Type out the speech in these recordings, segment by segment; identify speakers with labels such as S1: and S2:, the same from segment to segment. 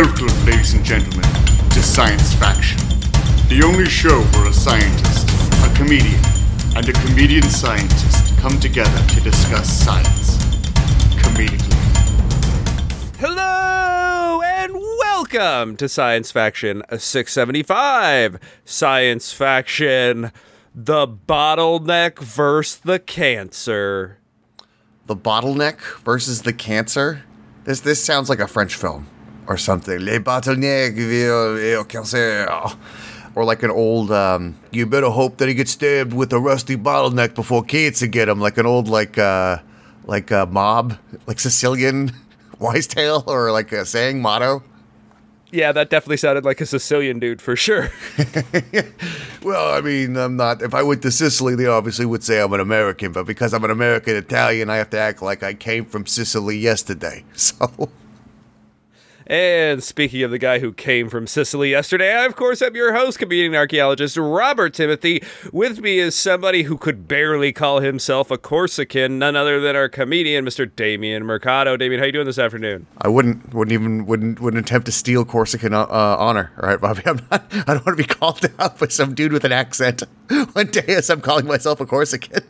S1: Welcome, ladies and gentlemen, to Science Faction, the only show where a scientist, a comedian, and a comedian scientist come together to discuss science comedically.
S2: Hello and welcome to Science Faction 675. Science Faction, the bottleneck versus the cancer.
S3: The bottleneck versus the cancer. This this sounds like a French film or something. Les bottlenecks et cancer. Or like an old. Um, you better hope that he gets stabbed with a rusty bottleneck before cancer get him. Like an old like uh like a mob like Sicilian wise tale or like a saying motto.
S2: Yeah, that definitely sounded like a Sicilian dude for sure.
S3: Well, I mean, I'm not. If I went to Sicily, they obviously would say I'm an American, but because I'm an American Italian, I have to act like I came from Sicily yesterday. So,
S2: and speaking of the guy who came from Sicily yesterday, I, of course, am your host, comedian archaeologist Robert Timothy. With me is somebody who could barely call himself a Corsican, none other than our comedian, Mr. Damien Mercado. Damien, how you doing this afternoon?
S3: I wouldn't, wouldn't even, wouldn't, wouldn't attempt to steal Corsican uh, honor. All right, Bobby. I'm not. I don't want to be called out by some dude with an accent one day as I'm calling myself a Corsican.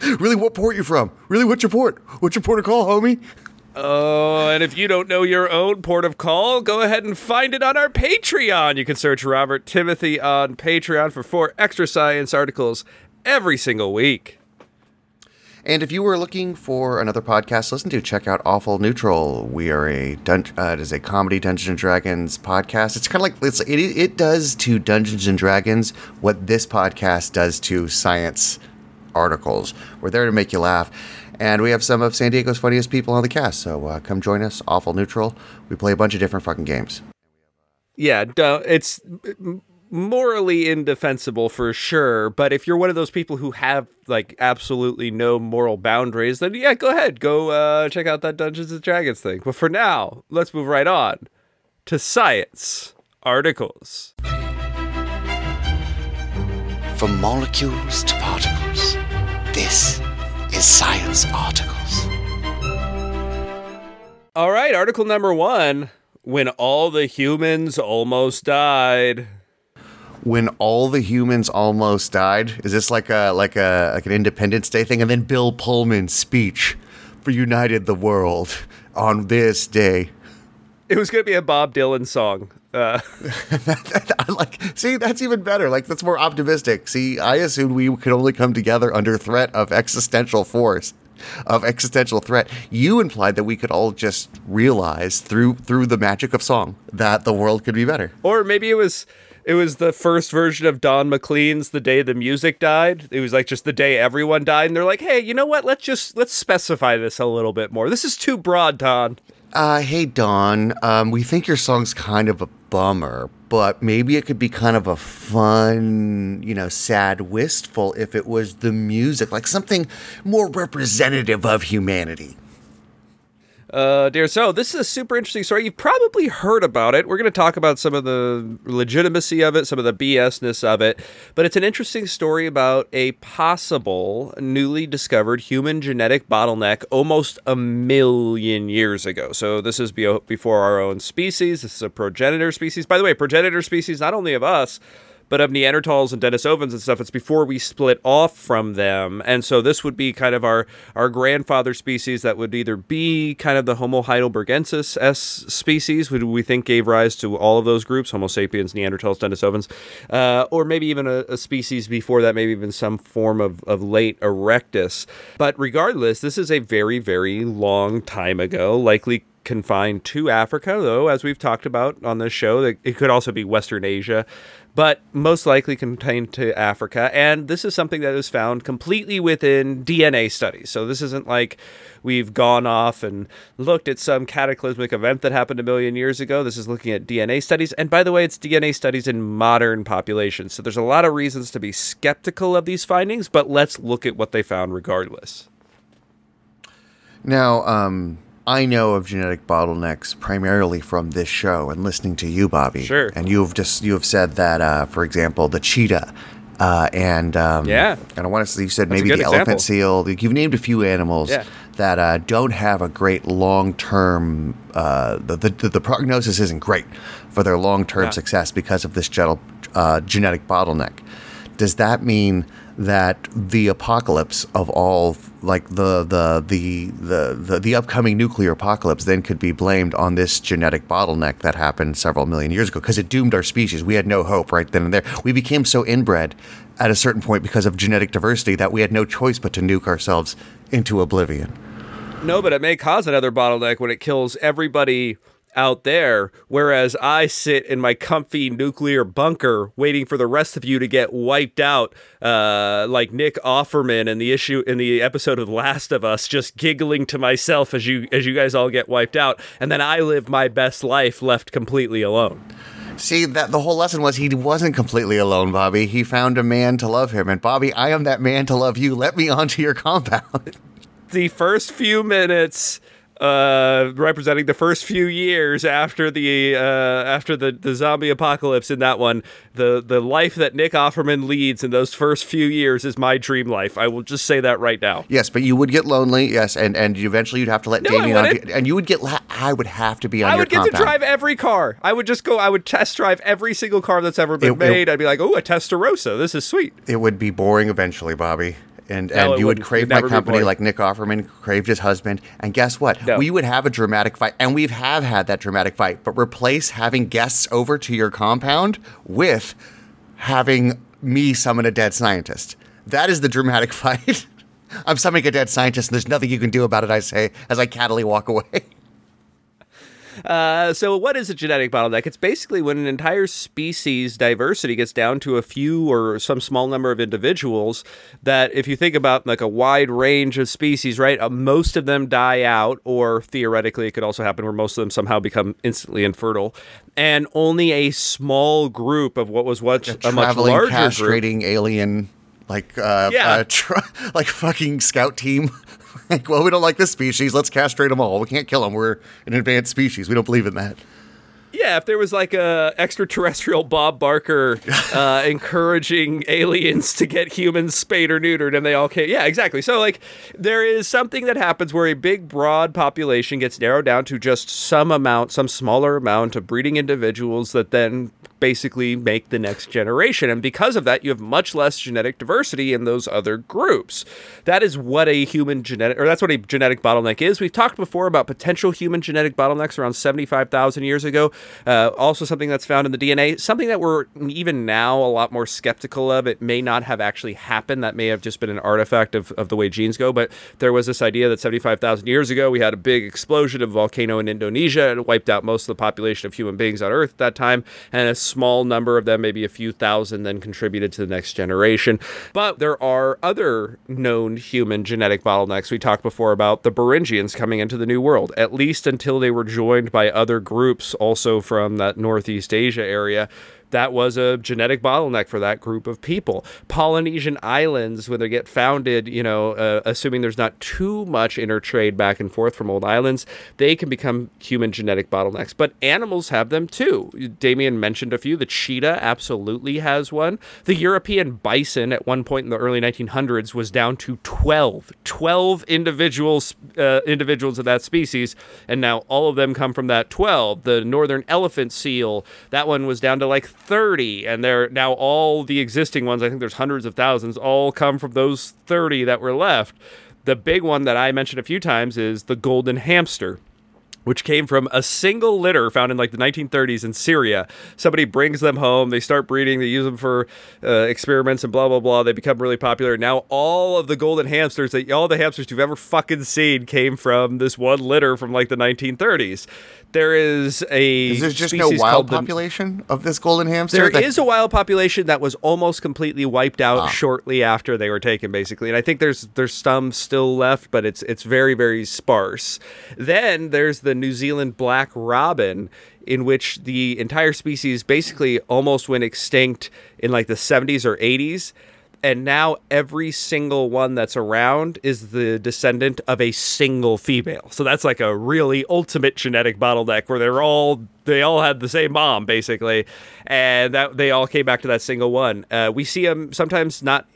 S3: Really, what port you from? Really, what's your port? What's your port of call, homie?
S2: Oh, and if you don't know your own port of call, go ahead and find it on our Patreon. You can search Robert Timothy on Patreon for four extra science articles every single week.
S3: And if you were looking for another podcast to listen to, check out Awful Neutral. We are a dun- uh, it is a comedy Dungeons and Dragons podcast. It's kind of like it's, it it does to Dungeons and Dragons what this podcast does to science articles. We're there to make you laugh. And we have some of San Diego's funniest people on the cast. So uh, come join us, Awful Neutral. We play a bunch of different fucking games.
S2: Yeah, it's morally indefensible for sure. But if you're one of those people who have like absolutely no moral boundaries, then yeah, go ahead, go uh, check out that Dungeons and Dragons thing. But for now, let's move right on to science articles.
S4: From molecules to particles, this is Science Articles.
S2: All right, article number one: When all the humans almost died.
S3: When all the humans almost died, is this like a like a like an Independence Day thing? And then Bill Pullman's speech for United the World on this day.
S2: It was going to be a Bob Dylan song. Uh,
S3: like see that's even better. Like that's more optimistic. See, I assumed we could only come together under threat of existential force, of existential threat. You implied that we could all just realize through through the magic of song that the world could be better.
S2: or maybe it was it was the first version of Don McLean's "The Day the Music Died." It was like just the day everyone died, and they're like, "Hey, you know what? Let's just let's specify this a little bit more. This is too broad, Don."
S3: Uh, hey Don, um, we think your song's kind of a bummer, but maybe it could be kind of a fun, you know, sad, wistful if it was the music, like something more representative of humanity.
S2: Uh, dear, so this is a super interesting story. You've probably heard about it. We're going to talk about some of the legitimacy of it, some of the BSness of it, but it's an interesting story about a possible newly discovered human genetic bottleneck almost a million years ago. So this is be- before our own species. This is a progenitor species. By the way, progenitor species not only of us, but of Neanderthals and Denisovans and stuff, it's before we split off from them. And so this would be kind of our, our grandfather species that would either be kind of the Homo heidelbergensis S species, which we think gave rise to all of those groups, Homo sapiens, Neanderthals, Denisovans, uh, or maybe even a, a species before that, maybe even some form of, of late erectus. But regardless, this is a very, very long time ago, likely confined to Africa, though, as we've talked about on this show, it could also be Western Asia, but most likely contained to Africa. And this is something that is found completely within DNA studies. So this isn't like we've gone off and looked at some cataclysmic event that happened a million years ago. This is looking at DNA studies. And by the way, it's DNA studies in modern populations. So there's a lot of reasons to be skeptical of these findings, but let's look at what they found regardless.
S3: Now, um, I know of genetic bottlenecks primarily from this show and listening to you, Bobby.
S2: Sure.
S3: And you have just you have said that, uh, for example, the cheetah. Uh, and um,
S2: Yeah.
S3: and I want to say you said
S2: That's
S3: maybe the
S2: example.
S3: elephant seal. You've named a few animals
S2: Yeah.
S3: that uh, don't have a great long term. Uh, the, the the prognosis isn't great for their long term
S2: Yeah.
S3: success because of this gen- uh, genetic bottleneck. Does that mean that the apocalypse of all, like the the the the the, the upcoming nuclear apocalypse, then could be blamed on this genetic bottleneck that happened several million years ago because it doomed our species. We had no hope right then and there. We became so inbred at a certain point because of genetic diversity that we had no choice but to nuke ourselves into oblivion.
S2: No, but it may cause another bottleneck when it kills everybody out there, whereas I sit in my comfy nuclear bunker waiting for the rest of you to get wiped out, uh, like Nick Offerman in the issue in the episode of The Last of Us, just giggling to myself as you as you guys all get wiped out, and then I live my best life left completely alone.
S3: See that the whole lesson was he wasn't completely alone, Bobby. He found a man to love him, and Bobby, I am that man to love you. Let me onto your compound.
S2: the first few minutes uh representing the first few years after the uh after the the zombie apocalypse in that one the the life that Nick Offerman leads in those first few years is my dream life i will just say that right now
S3: yes, but you would get lonely. Yes, and and eventually you'd have to let
S2: No,
S3: Damien
S2: wouldn't.
S3: and you would get. la- I would have to be on
S2: I would get
S3: compound.
S2: to drive every car. I would just go. I would test drive every single car that's ever been
S3: It- it-
S2: made. I'd be like, "Oh, a Testarossa. This is sweet."
S3: It would be boring eventually, Bobby. And, and you would crave my company like Nick Offerman craved his husband. And guess what?
S2: No.
S3: We would have a dramatic fight, and we have had that dramatic fight. But replace having guests over to your compound with having me summon a dead scientist. That is the dramatic fight. I'm summoning a dead scientist, and there's nothing you can do about it. I say as I cattily walk away.
S2: Uh, so, what is a genetic bottleneck? It's basically when an entire species diversity gets down to a few or some small number of individuals. That, if you think about like a wide range of species, right, uh, most of them die out, or theoretically, it could also happen where most of them somehow become instantly infertile, and only a small group of what was what a much
S3: Traveling,
S2: larger group.
S3: castrating alien, like uh,
S2: Yeah.
S3: uh, tra- like fucking scout team. like, well, we don't like this species. Let's castrate them all. We can't kill them. We're an advanced species. We don't believe in that.
S2: Yeah, if there was like a extraterrestrial Bob Barker uh, encouraging aliens to get humans spayed or neutered, and they all came. Yeah, exactly. So like, there is something that happens where a big, broad population gets narrowed down to just some amount, some smaller amount of breeding individuals that then basically make the next generation. And because of that, you have much less genetic diversity in those other groups. That is what a human genetic, or that's what a genetic bottleneck is. We've talked before about potential human genetic bottlenecks around 75,000 years ago. Uh, also, something that's found in the DNA, something that we're even now a lot more skeptical of. It may not have actually happened. That may have just been an artifact of, of the way genes go. But there was this idea that 75,000 years ago, we had a big explosion of volcano in Indonesia and wiped out most of the population of human beings on Earth at that time. And a small number of them, maybe a few thousand, then contributed to the next generation. But there are other known human genetic bottlenecks. We talked before about the Beringians coming into the New World, at least until they were joined by other groups also from that Northeast Asia area. That was a genetic bottleneck for that group of people. Polynesian islands, when they get founded, you know, uh, assuming there's not too much intertrade back and forth from old islands, they can become human genetic bottlenecks. But animals have them too. Damien mentioned a few. The cheetah absolutely has one. The European bison at one point in the early 1900s was down to 12. 12 individuals, uh, individuals of that species, and now all of them come from that 12. The northern elephant seal, that one was down to like 30, and they're now all the existing ones, I think there's hundreds of thousands, all come from those 30 that were left. The big one that I mentioned a few times is the golden hamster which came from a single litter found in like the 1930s in Syria. Somebody brings them home, they start breeding, they use them for uh, experiments and blah blah blah. They become really popular. Now all of the golden hamsters, that all the hamsters you've ever fucking seen, came from this one litter from like the 1930s. There is a
S3: Is there just no
S2: species
S3: wild
S2: called the-
S3: population of this golden hamster?
S2: there
S3: that-
S2: is a wild population that was almost completely wiped out
S3: Ah.
S2: shortly after they were taken, basically. And I think there's there's some still left, but it's it's very very sparse. Then there's the New Zealand black robin, in which the entire species basically almost went extinct in like the 70s or 80s. And now every single one that's around is the descendant of a single female. So that's like a really ultimate genetic bottleneck where they're all they all had the same mom basically, and that they all came back to that single one. Uh, we see them sometimes not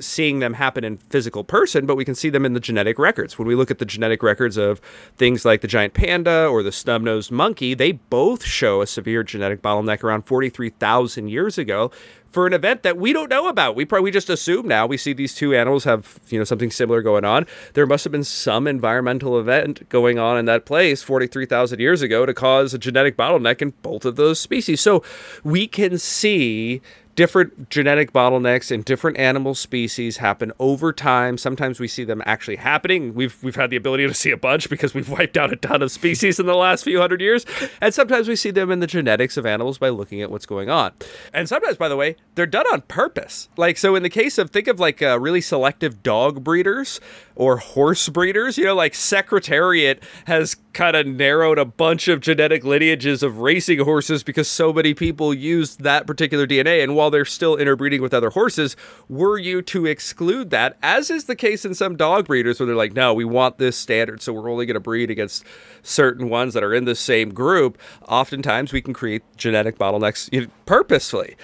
S2: seeing them happen in physical person, but we can see them in the genetic records. When we look at the genetic records of things like the giant panda or the snub-nosed monkey, they both show a severe genetic bottleneck around 43,000 years ago for an event that we don't know about. We probably just assume now we see these two animals have you know something similar going on. There must have been some environmental event going on in that place 43,000 years ago to cause a genetic bottleneck in both of those species. So we can see different genetic bottlenecks in different animal species happen over time. Sometimes we see them actually happening. We've we've had the ability to see a bunch because we've wiped out a ton of species in the last few hundred years. And sometimes we see them in the genetics of animals by looking at what's going on. And sometimes, by the way, they're done on purpose. Like so, in the case of think of like uh, really selective dog breeders or horse breeders. You know, like Secretariat has kind of narrowed a bunch of genetic lineages of racing horses because so many people used that particular DNA. And while they're still interbreeding with other horses, were you to exclude that, as is the case in some dog breeders where they're like, no, we want this standard, so we're only going to breed against certain ones that are in the same group, oftentimes we can create genetic bottlenecks purposefully.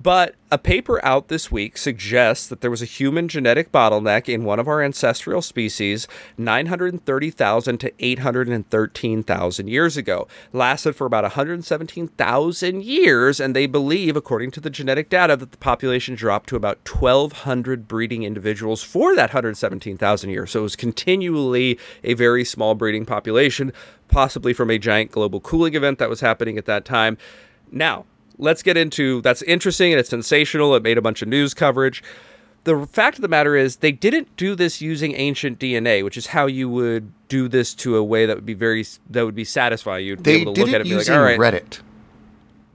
S2: But a paper out this week suggests that there was a human genetic bottleneck in one of our ancestral species 930,000 to 813,000 years ago. Lasted for about 117,000 years, and they believe, according to the genetic data, that the population dropped to about 1,200 breeding individuals for that 117,000 years. So it was continually a very small breeding population, possibly from a giant global cooling event that was happening at that time. Now, let's get into that's interesting and it's sensational. It made a bunch of news coverage. The fact of the matter is, they didn't do this using ancient DNA, which is how you would do this to a way that would be very that would be satisfying. You'd
S3: They
S2: be able to look at it and be like, "All right,
S3: Reddit.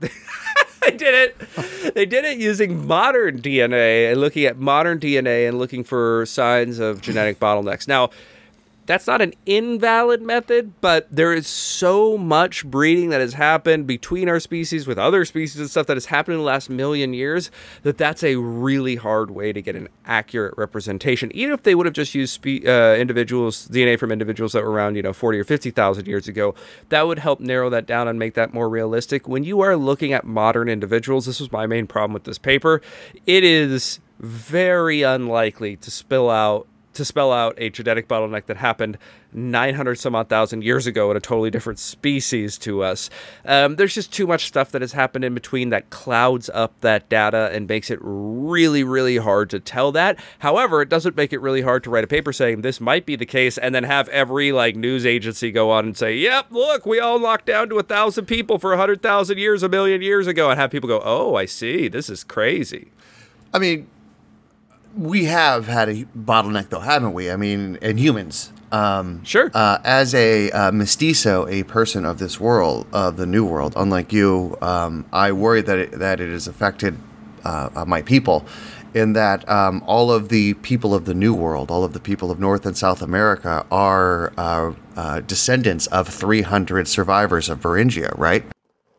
S2: they did it. They did it using modern DNA and looking at modern DNA and looking for signs of genetic bottlenecks. Now, that's not an invalid method, but there is so much breeding that has happened between our species with other species and stuff that has happened in the last million years that that's a really hard way to get an accurate representation. Even if they would have just used spe- uh, individuals DNA from individuals that were around, you know, 40 or 50,000 years ago, that would help narrow that down and make that more realistic. When you are looking at modern individuals, this was my main problem with this paper. It is very unlikely to spill out to spell out a genetic bottleneck that happened 900 some odd thousand years ago in a totally different species to us. Um, there's just too much stuff that has happened in between that clouds up that data and makes it really, really hard to tell that. However, it doesn't make it really hard to write a paper saying this might be the case and then have every like news agency go on and say, yep, look, we all locked down to a thousand people for a hundred thousand years, a million years ago, and have people go, oh, I see, this is crazy.
S3: I mean, we have had a bottleneck, though, haven't we? I mean, in humans. Um,
S2: Sure.
S3: Uh, as a uh, mestizo, a person of this world, of the new world, unlike you, um, I worry that it, that it has affected uh, my people. In that um, all of the people of the New World, all of the people of North and South America, are uh, uh, descendants of 300 survivors of Beringia, right?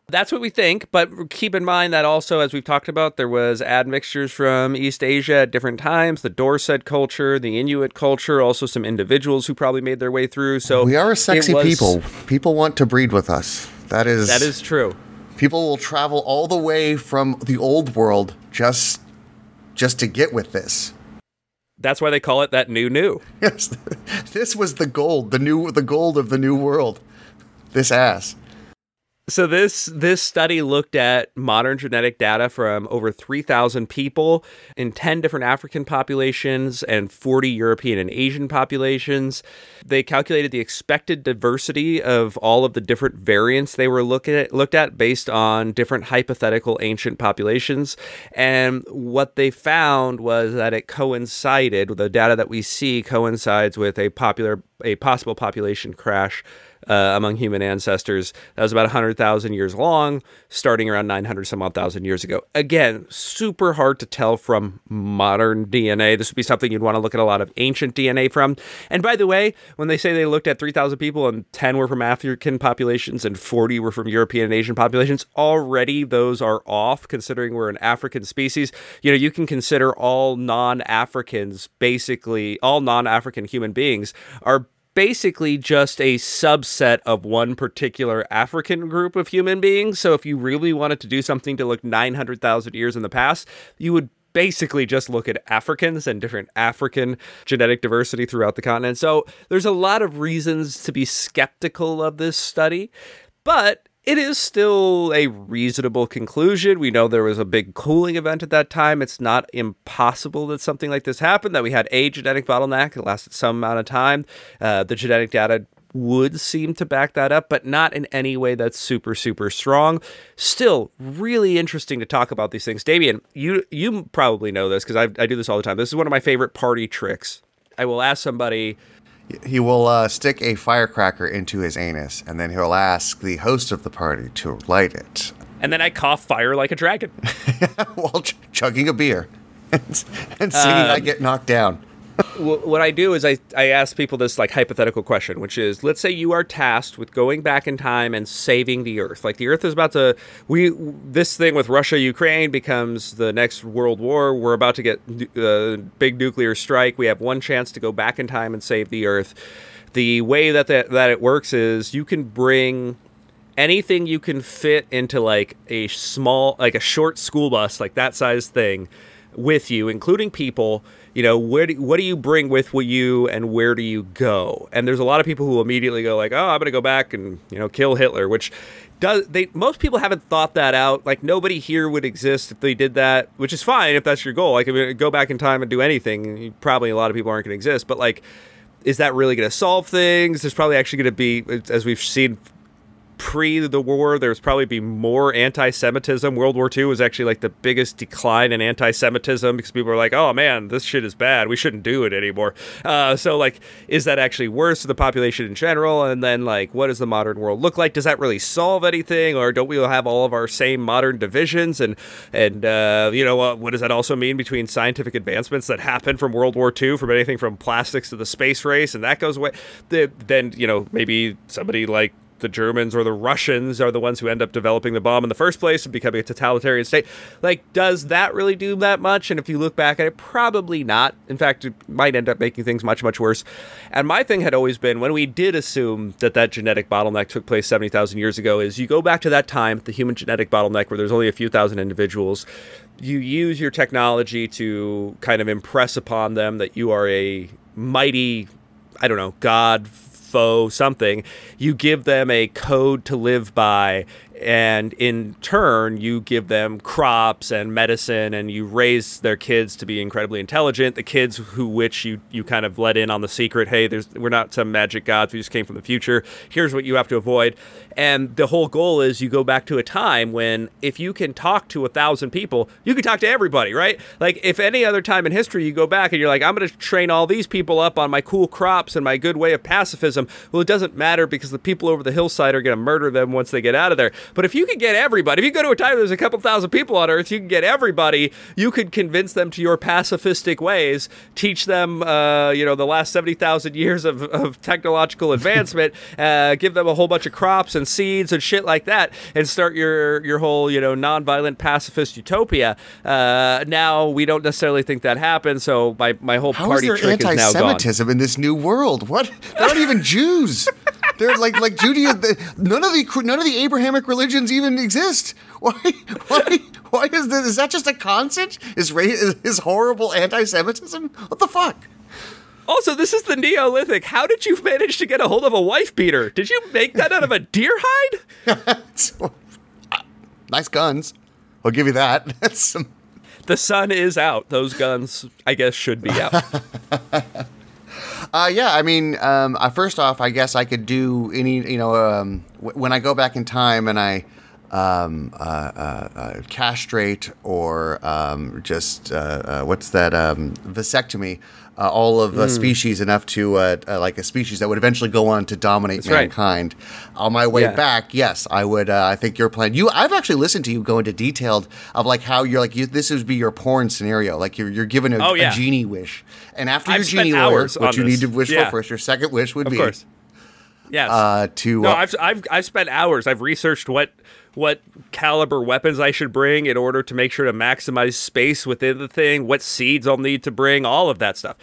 S2: That's what we think, but keep in mind that also, as we've talked about, there was admixtures from East Asia at different times. The Dorset culture, the Inuit culture, also some individuals who probably made their way through. So
S3: We are a sexy
S2: was-
S3: people. People want to breed with us. That is
S2: That is true.
S3: people will travel all the way from the old world just just to get with this.
S2: That's why they call it that new new.
S3: Yes, this was the gold, the new, the gold of the new world. This ass.
S2: So this this study looked at modern genetic data from over 3000 people in 10 different African populations and 40 European and Asian populations. They calculated the expected diversity of all of the different variants they were look at, looked at based on different hypothetical ancient populations and what they found was that it coincided with the data that we see coincides with a popular a possible population crash uh, among human ancestors that was about 100,000 years long, starting around 900 some odd thousand years ago. Again, super hard to tell from modern DNA. This would be something you'd want to look at a lot of ancient DNA from. And by the way, when they say they looked at 3,000 people and 10 were from African populations and 40 were from European and Asian populations, already those are off considering we're an African species. You know, you can consider all non Africans basically, all non African human beings are basically just a subset of one particular African group of human beings. So if you really wanted to do something to look 900,000 years in the past, you would basically just look at Africans and different African genetic diversity throughout the continent. So there's a lot of reasons to be skeptical of this study. But it is still a reasonable conclusion. We know there was a big cooling event at that time. It's not impossible that something like this happened, that we had a genetic bottleneck that lasted some amount of time. Uh, the genetic data would seem to back that up, but not in any way that's super, super strong. Still, really interesting to talk about these things. Damien, you you probably know this because I, I do this all the time. This is one of my favorite party tricks. I will ask somebody
S3: He will uh, stick a firecracker into his anus, and then he'll ask the host of the party to light it
S2: and then I cough fire like a dragon.
S3: while ch- chugging a beer and, and singing "I Get Knocked Down."
S2: Wh- what I do is I, I ask people this like hypothetical question, which is let's say you are tasked with going back in time and saving the Earth. Like the Earth is about to we this thing with Russia Ukraine becomes the next world war. We're about to get a uh, big nuclear strike. We have one chance to go back in time and save the Earth. The way that that, that it works is you can bring anything you can fit into like a small like a short school bus like that size thing with you including people you know where do, what do you bring with you and where do you go? And there's a lot of people who immediately go like oh i'm going to go back and you know kill hitler which does they most people haven't thought that out. Like nobody here would exist if they did that which is fine if that's your goal. Like if you go back in time and do anything probably a lot of people aren't going to exist. But like is that really going to solve things? There's probably actually going to be as we've seen pre the war, there was probably be more anti-Semitism. World War II was actually like the biggest decline in anti-Semitism because people were like, "Oh man, this shit is bad. We shouldn't do it anymore." Uh, so, like, is that actually worse to the population in general? And then, like, what does the modern world look like? Does that really solve anything, or don't we have all of our same modern divisions? And and uh, you know, what does that also mean between scientific advancements that happened from World War II, from anything from plastics to the space race, and that goes away? The, then you know, maybe somebody like the Germans or the Russians are the ones who end up developing the bomb in the first place and becoming a totalitarian state. Like, does that really do that much? And if you look back at it, probably not. In fact, it might end up making things much, much worse. And my thing had always been when we did assume that that genetic bottleneck took place 70,000 years ago, is you go back to that time, the human genetic bottleneck, where there's only a few thousand individuals. You use your technology to kind of impress upon them that you are a mighty, I don't know, God, foe, something, you give them a code to live by and in turn you give them crops and medicine and you raise their kids to be incredibly intelligent. The kids who which you you kind of let in on the secret hey there's we're not some magic gods we just came from the future. Here's what you have to avoid. And the whole goal is you go back to a time when if you can talk to a thousand people you can talk to everybody right? Like if any other time in history you go back and you're like i'm going to train all these people up on my cool crops and my good way of pacifism well it doesn't matter because the people over the hillside are going to murder them once they get out of there but if you could get everybody, if you go to a time where there's a couple thousand people on Earth, you can get everybody. You could convince them to your pacifistic ways, teach them, uh, you know, the last seventy thousand years of, of technological advancement, uh, give them a whole bunch of crops and seeds and shit like that, and start your your whole, you know, nonviolent pacifist utopia. Uh, now we don't necessarily think that happened, so my my whole
S3: How
S2: party
S3: is there
S2: trick is now gone.
S3: anti-Semitism in this new world? What? They're not even Jews. They're like like Judaism. None of the none of the Abrahamic religions even exist. Why? Why? Why is this? Is that just a constant? Is ra- is, is horrible anti-Semitism? What the fuck?
S2: Also, this is the Neolithic. How did you manage to get a hold of a wife beater? Did you make that out of a deer hide?
S3: nice guns. I'll give you that. That's some.
S2: The sun is out. Those guns, I guess, should be out.
S3: Uh, yeah, I mean, um, uh, first off, I guess I could do any, you know, um, w- when I go back in time and I um, uh, uh, uh, castrate or um, just uh, uh, what's that um, vasectomy uh, all of uh, species enough to uh, uh, like a species that would eventually go on to dominate
S2: That's right.
S3: mankind. On my way
S2: Yeah.
S3: back, yes, I would. Uh, I think your plan. You, I've actually listened to you go into detailed of like how you're like you, this would be your porn scenario. Like you're you're given a,
S2: Oh, yeah.
S3: a genie wish, and after
S2: I've
S3: your genie
S2: hours
S3: wish, what you
S2: this.
S3: need to wish
S2: Yeah.
S3: for first, your second wish would
S2: Of
S3: be
S2: course. Yes.
S3: uh, to
S2: no,
S3: uh,
S2: I've, I've I've spent hours. I've researched what what caliber weapons I should bring in order to make sure to maximize space within the thing. What seeds I'll need to bring. All of that stuff.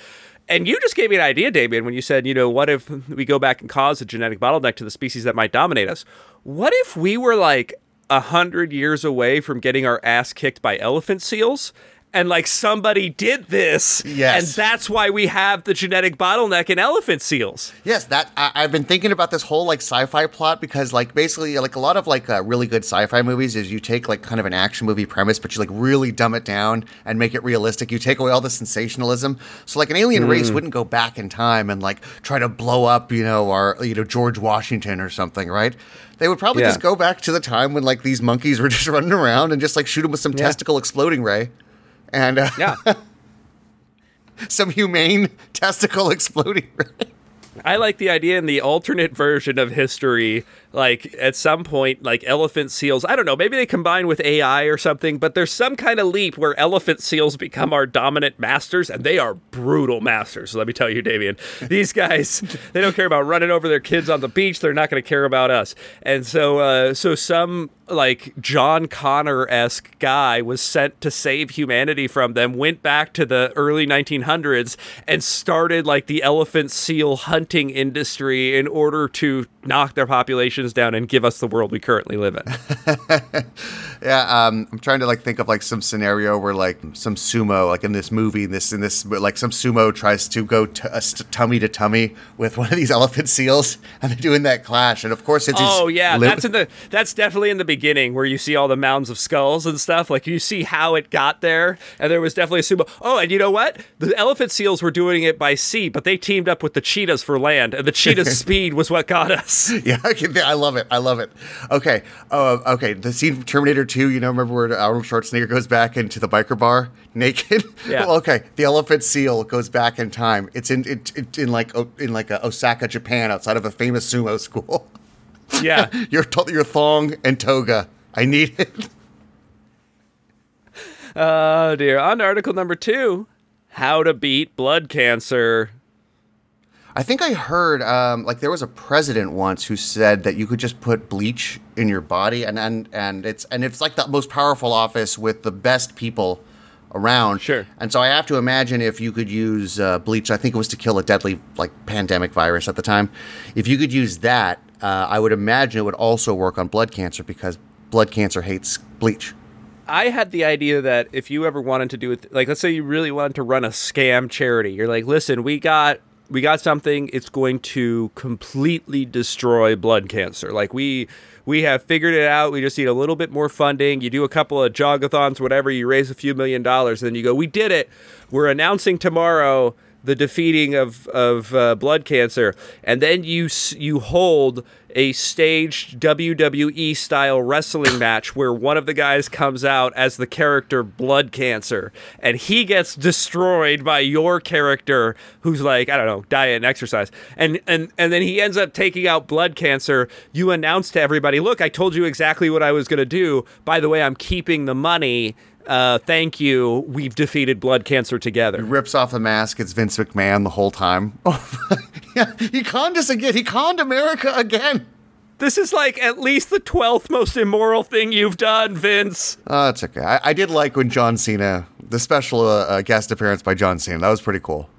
S2: And you just gave me an idea, Damien, when you said, you know, what if we go back and cause a genetic bottleneck to the species that might dominate us? What if we were like a hundred years away from getting our ass kicked by elephant seals? And like somebody did this,
S3: Yes.
S2: and that's why we have the genetic bottleneck in elephant seals.
S3: Yes, that I, I've been thinking about this whole like sci-fi plot because like basically like a lot of like uh, really good sci-fi movies is you take like kind of an action movie premise but you like really dumb it down and make it realistic. You take away all the sensationalism. So like an alien race wouldn't go back in time and like try to blow up you know our you know George Washington or something, right? They would probably
S2: Yeah.
S3: just go back to the time when like these monkeys were just running around and just like shoot them with some testicle exploding ray, and uh,
S2: Yeah.
S3: some humane testicle exploding.
S2: I like the idea in the alternate version of history, like at some point, like elephant seals. I don't know, maybe they combine with AI or something, but there's some kind of leap where elephant seals become our dominant masters, and they are brutal masters. Let me tell you, Damien, these guys, they don't care about running over their kids on the beach. They're not going to care about us. And so, uh, so some like John Connor esque guy was sent to save humanity from them, went back to the early 1900s and started like the elephant seal hunting industry in order to knock their populations down and give us the world we currently live in.
S3: Yeah, um, I'm trying to like think of like some scenario where like some sumo, like in this movie, this in this like some sumo tries to go t- uh, tummy to tummy with one of these elephant seals, and they're doing that clash, and of course it's
S2: Oh yeah,
S3: lip-
S2: that's in the that's definitely in the beginning where you see all the mounds of skulls and stuff. Like you see how it got there, and there was definitely a sumo. Oh, and you know what? The elephant seals were doing it by sea, but they teamed up with the cheetahs for land, and the cheetah's speed was what got us.
S3: yeah, I can- I love it. I love it. Okay, uh, okay. The scene from Terminator 2, you know, remember where Arnold Schwarzenegger goes back into the biker bar naked?
S2: Yeah.
S3: well, okay. The elephant seal goes back in time. It's in it, it, in like in like uh, Osaka, Japan, outside of a famous sumo school.
S2: Yeah.
S3: your your thong and toga. I need it.
S2: Oh dear. On to article number two: How to beat blood cancer.
S3: I think I heard um, like there was a president once who said that you could just put bleach in your body and and and it's and it's like the most powerful office with the best people around.
S2: Sure.
S3: And so I have to imagine if you could use uh, bleach, I think it was to kill a deadly like pandemic virus at the time. If you could use that, uh, I would imagine it would also work on blood cancer because blood cancer hates bleach.
S2: I had the idea that if you ever wanted to do it, like let's say you really wanted to run a scam charity, you're like, listen, we got we got something. It's going to completely destroy blood cancer. Like we we have figured it out. We just need a little bit more funding. You do a couple of jogathons, whatever. You raise a few million dollars, and then you go, we did it. We're announcing tomorrow the defeating of of uh, blood cancer, and then you you hold a staged WWE style wrestling match where one of the guys comes out as the character Blood Cancer, and he gets destroyed by your character, who's like I don't know diet and exercise, and and and then he ends up taking out Blood Cancer. You announce to everybody, look, I told you exactly what I was gonna do. By the way, I'm keeping the money. Uh, thank you. We've defeated blood cancer together.
S3: He rips off the mask. It's Vince McMahon the whole time. Oh, yeah, he conned us again. He conned America again.
S2: This is like at least the 12th most immoral thing you've done, Vince.
S3: Oh, it's okay. I, I did like when John Cena, the special uh, uh, guest appearance by John Cena. That was pretty cool.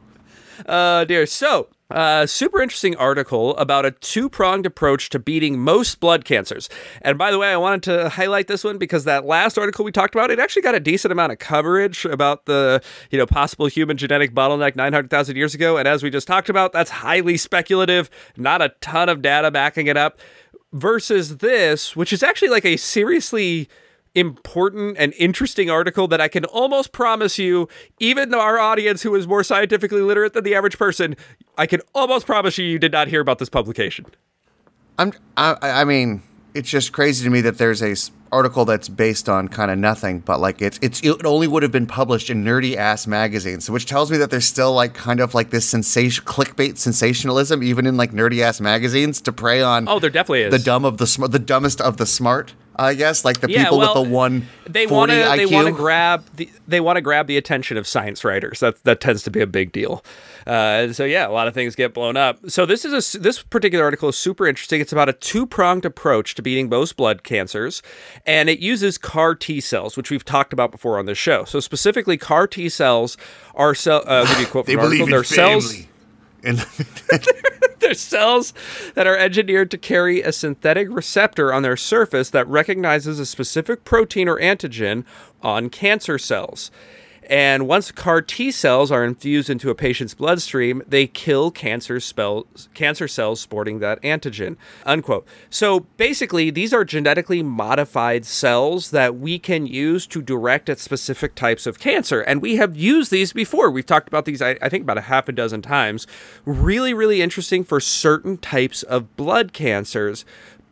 S2: Uh, dear. So, uh, super interesting article about a two pronged approach to beating most blood cancers. And by the way, I wanted to highlight this one because that last article we talked about, it actually got a decent amount of coverage about the, you know, possible human genetic bottleneck 900,000 years ago. And as we just talked about, that's highly speculative, not a ton of data backing it up. Versus this, which is actually like a seriously important and interesting article that I can almost promise you, even our audience who is more scientifically literate than the average person, I can almost promise you you did not hear about this publication.
S3: I'm. I, I mean, it's just crazy to me that there's a article that's based on kind of nothing, but like it's it's it only would have been published in nerdy ass magazines, which tells me that there's still like kind of like this sensation clickbait sensationalism even in like nerdy ass magazines to prey on
S2: Oh, there definitely is.
S3: the dumb of the smart, the dumbest of the smart. I guess like the
S2: Yeah,
S3: people
S2: well,
S3: with the one
S2: they want to they want to grab the they want to grab the attention of science writers. That that tends to be a big deal. Uh, so yeah, a lot of things get blown up. So this is a this particular article is super interesting. It's about a two pronged approach to beating most blood cancers, and it uses CAR T cells, which we've talked about before on this show. So specifically, CAR T cells are cell. Uh, I'll give you a quote
S3: they
S2: from the
S3: believe
S2: article. They're cells.
S3: And
S2: They're cells that are engineered to carry a synthetic receptor on their surface that recognizes a specific protein or antigen on cancer cells. And once CAR T cells are infused into a patient's bloodstream, they kill cancer, spells, cancer cells sporting that antigen. Unquote. So basically, these are genetically modified cells that we can use to direct at specific types of cancer. And we have used these before. We've talked about these, I, I think, about a half a dozen times. Really, really interesting for certain types of blood cancers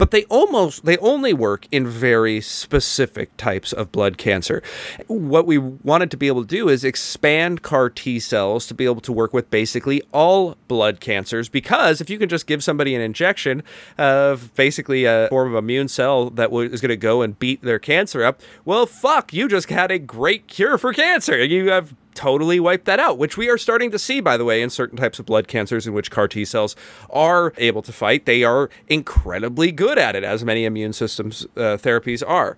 S2: but they almost they only work in very specific types of blood cancer. What we wanted to be able to do is expand CAR T cells to be able to work with basically all blood cancers because if you can just give somebody an injection of basically a form of immune cell that is going to go and beat their cancer up, well fuck, you just had a great cure for cancer. You have totally wipe that out, which we are starting to see, by the way, in certain types of blood cancers in which CAR T cells are able to fight. They are incredibly good at it, as many immune systems uh, therapies are.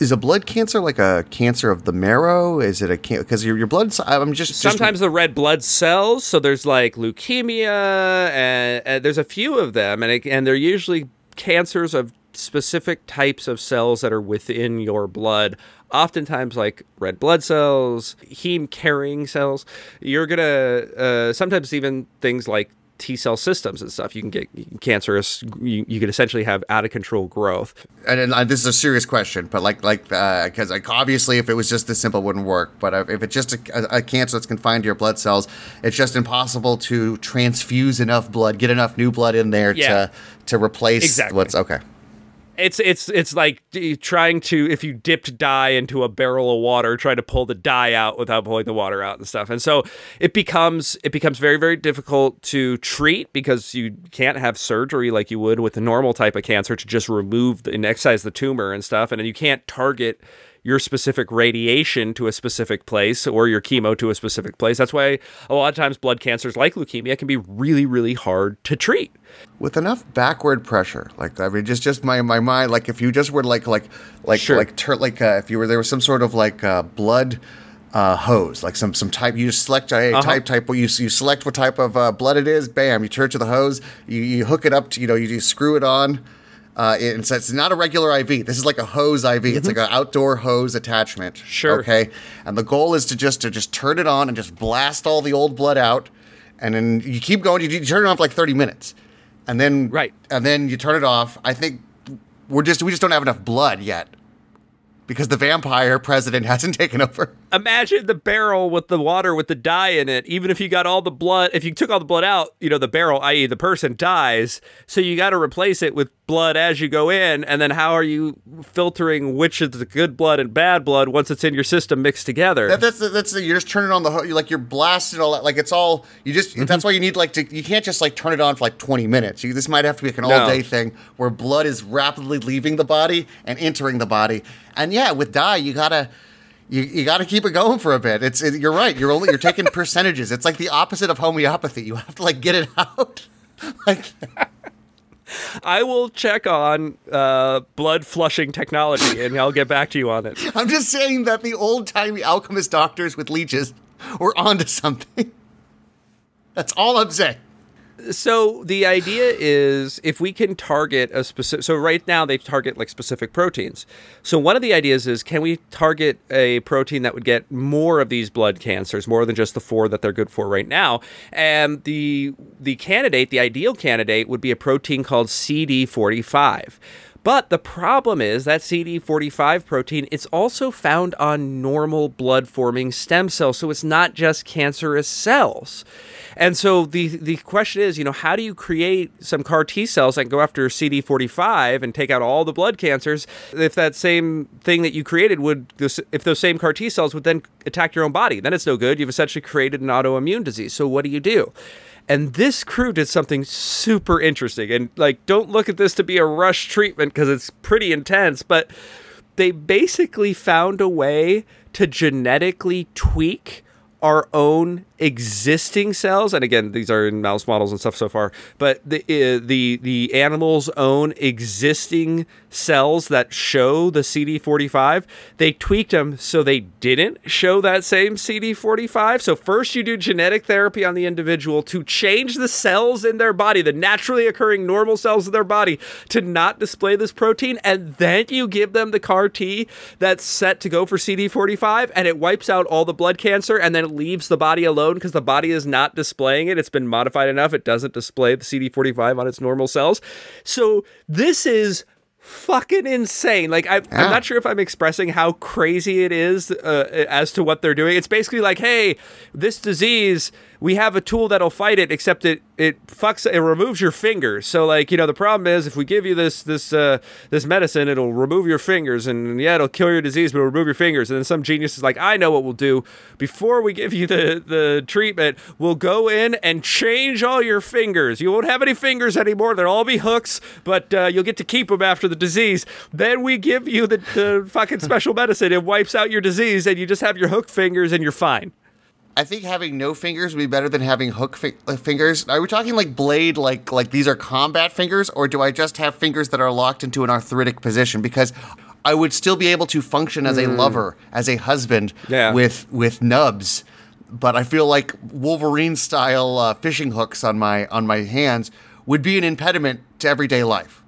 S3: is a blood cancer like a cancer of the marrow? Is it a cancer? because your your blood? I'm just just-
S2: Sometimes the red blood cells, so there's like leukemia, and, and there's a few of them, and, it, and they're usually cancers of specific types of cells that are within your blood. Oftentimes, like red blood cells, heme carrying cells. You're gonna uh, sometimes even things like T cell systems and stuff. You can get cancerous. You, you can essentially have out of control growth.
S3: and, and uh, this is a serious question, but like like because like obviously if it was just this simple, it wouldn't work. But if if it's just a, a, a cancer that's confined to your blood cells, it's just impossible to transfuse enough blood, get enough new blood in there
S2: Yeah.
S3: to to replace
S2: Exactly.
S3: what's okay.
S2: It's it's it's like trying to if you dipped dye into a barrel of water, trying to pull the dye out without pulling the water out and stuff. And so it becomes it becomes very very difficult to treat because you can't have surgery like you would with the normal type of cancer to just remove the, and excise the tumor and stuff, and you can't target your specific radiation to a specific place or your chemo to a specific place. That's why a lot of times blood cancers like leukemia can be really really hard to treat.
S3: with enough backward pressure like i mean just just my my mind like if you just were like like like
S2: Sure.
S3: like tur- like uh, if you were there was some sort of like uh, blood uh, hose like some some type you just select a
S2: Uh-huh.
S3: type type you you select what type of uh, blood it is bam you turn it to the hose you, you hook it up to you know you, you screw it on uh, it, it's, it's not a regular IV. This is like a hose IV. It's like an outdoor hose attachment.
S2: Mm-hmm. Sure.
S3: Okay. And the goal is to just to just turn it on and just blast all the old blood out, and then you keep going. You, you turn it on for like thirty minutes, and then
S2: Right.
S3: and then you turn it off. I think we're just we just don't have enough blood yet because the vampire president hasn't taken over.
S2: imagine the barrel with the water with the dye in it. Even if you got all the blood, if you took all the blood out, you know, the barrel, i.e., the person dies. So you got to replace it with blood as you go in. And then how are you filtering which is the good blood and bad blood once it's in your system mixed together?
S3: That, that's that's you're just turning on the hose. Like you're blasting all that. Like it's all you just.
S2: Mm-hmm.
S3: That's why you need like to. You can't just like turn it on for like 20 minutes. You, this might have to be like an
S2: No.
S3: all day thing where blood is rapidly leaving the body and entering the body. And yeah, with dye, you gotta. You, you got to keep it going for a bit. It's it, you're right. You're only you're taking percentages. It's like the opposite of homeopathy. You have to like get it out. like
S2: I will check on uh, blood flushing technology and I'll get back to you on it.
S3: I'm just saying that the old timey alchemist doctors with leeches were onto something. That's all I'm saying.
S2: So the idea is if we can target a specific so right now they target like specific proteins. So one of the ideas is can we target a protein that would get more of these blood cancers, more than just the four that they're good for right now? And the the candidate, the ideal candidate would be a protein called CD45. But the problem is that CD45 protein, it's also found on normal blood forming stem cells. So it's not just cancerous cells. And so the the question is, you know, how do you create some CAR T cells that go after CD45 and take out all the blood cancers if that same thing that you created would if those same CAR T cells would then attack your own body? Then it's no good. You've essentially created an autoimmune disease. So what do you do? And this crew did something super interesting. And like, don't look at this to be a rush treatment because it's pretty intense, but they basically found a way to genetically tweak our own existing cells and again these are in mouse models and stuff so far but the uh, the the animal's own existing cells that show the CD45 they tweaked them so they didn't show that same CD45 so first you do genetic therapy on the individual to change the cells in their body the naturally occurring normal cells in their body to not display this protein and then you give them the CAR T that's set to go for CD45 and it wipes out all the blood cancer and then it leaves the body alone because the body is not displaying it. It's been modified enough. It doesn't display the CD45 on its normal cells. So this is fucking insane. Like I, am not sure if I'm expressing how crazy it is uh, as to what they're doing. It's basically like, hey, this disease we have a tool that'll fight it, except it it fucks it removes your fingers. So like you know the problem is if we give you this this uh, this medicine, it'll remove your fingers, and yeah, it'll kill your disease, but it'll remove your fingers. And then some genius is like, I know what we'll do. Before we give you the the treatment, we'll go in and change all your fingers. You won't have any fingers anymore. They'll all be hooks, but uh, you'll get to keep them after the disease. Then we give you the, the fucking special medicine. It wipes out your disease, and you just have your hook fingers, and you're fine.
S3: I think having no fingers would be better than having hook fi- uh, fingers. Are we talking like blade, like like these are combat fingers, or do I just have fingers that are locked into an arthritic position? Because I would still be able to function as a hmm. lover, as a husband, yeah. with with nubs. But I feel like Wolverine style uh, fishing hooks on my on my hands would be an impediment to everyday life.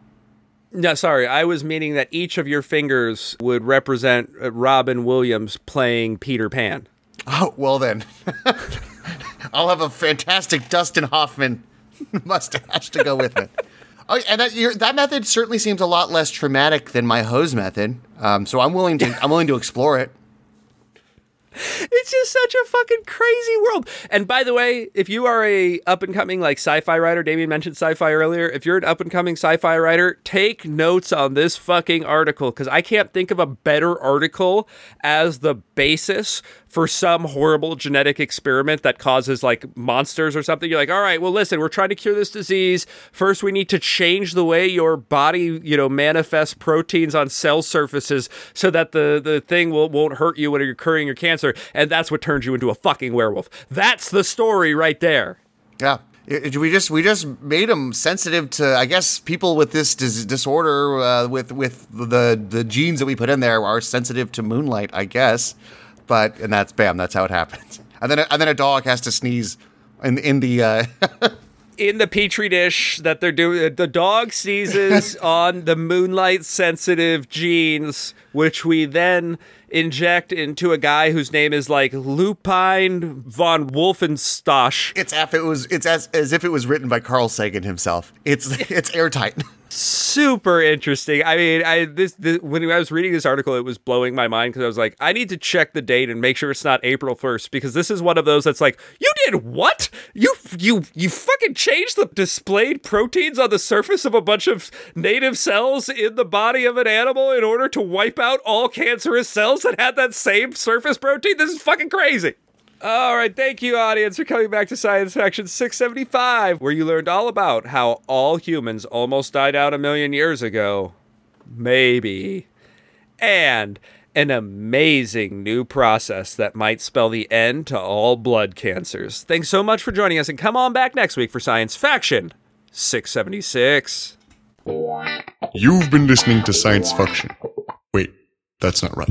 S2: No, sorry. I was meaning that each of your fingers would represent uh, Robin Williams playing Peter Pan.
S3: Oh, well then. I'll have a fantastic Dustin Hoffman mustache to go with it. Oh, and that that method certainly seems a lot less traumatic than my hose method. Um, so I'm willing to I'm willing to explore it.
S2: It's just such a fucking crazy world. And by the way, if you are a up and coming like sci-fi writer, Damien mentioned sci-fi earlier. If you're an up and coming sci-fi writer, take notes on this fucking article because I can't think of a better article as the basis for some horrible genetic experiment that causes like monsters or something. You're like, all right, well, listen, we're trying to cure this disease. First, we need to change the way your body, you know, manifests proteins on cell surfaces so that the, the thing will, won't hurt you when you're curing your cancer. And that's what turns you into a fucking werewolf. That's the story right there.
S3: Yeah we just we just made them sensitive to I guess people with this dis- disorder uh, with with the the genes that we put in there are sensitive to moonlight I guess but and that's bam, that's how it happens. And then and then a dog has to sneeze in in the uh,
S2: in the petri dish that they're doing. The dog sneezes on the moonlight sensitive genes, which we then inject into a guy whose name is like Lupine von Wolfenstosh.
S3: It's as it was it's as as if it was written by Carl Sagan himself. It's it's airtight
S2: super interesting. I mean, I this, this, when I was reading this article, it was blowing my mind because I was like, I need to check the date and make sure it's not April first because this is one of those that's like, you did what? You you you fucking changed the displayed proteins on the surface of a bunch of native cells in the body of an animal in order to wipe out all cancerous cells that had that same surface protein. This is fucking crazy. All right, thank you, audience, for coming back to Science Faction 675, where you learned all about how all humans almost died out a million years ago. Maybe. And an amazing new process that might spell the end to all blood cancers. Thanks so much for joining us, and come on back next week for Science Faction 676.
S1: You've been listening to Science Faction. Wait, that's not right.